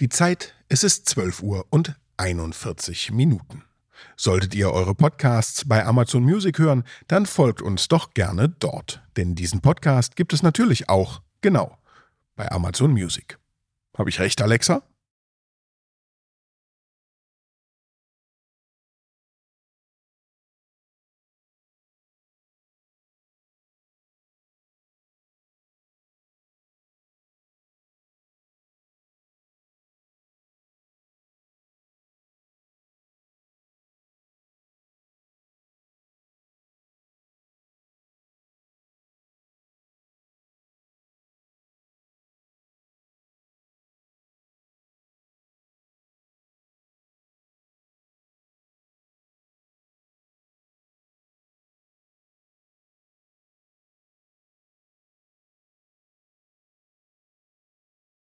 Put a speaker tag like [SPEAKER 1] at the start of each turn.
[SPEAKER 1] Die Zeit, es ist 12 Uhr und 41 Minuten. Solltet ihr eure Podcasts bei Amazon Music hören, dann folgt uns doch gerne dort. Denn diesen Podcast gibt es natürlich auch, genau, bei Amazon Music. Habe ich recht, Alexa?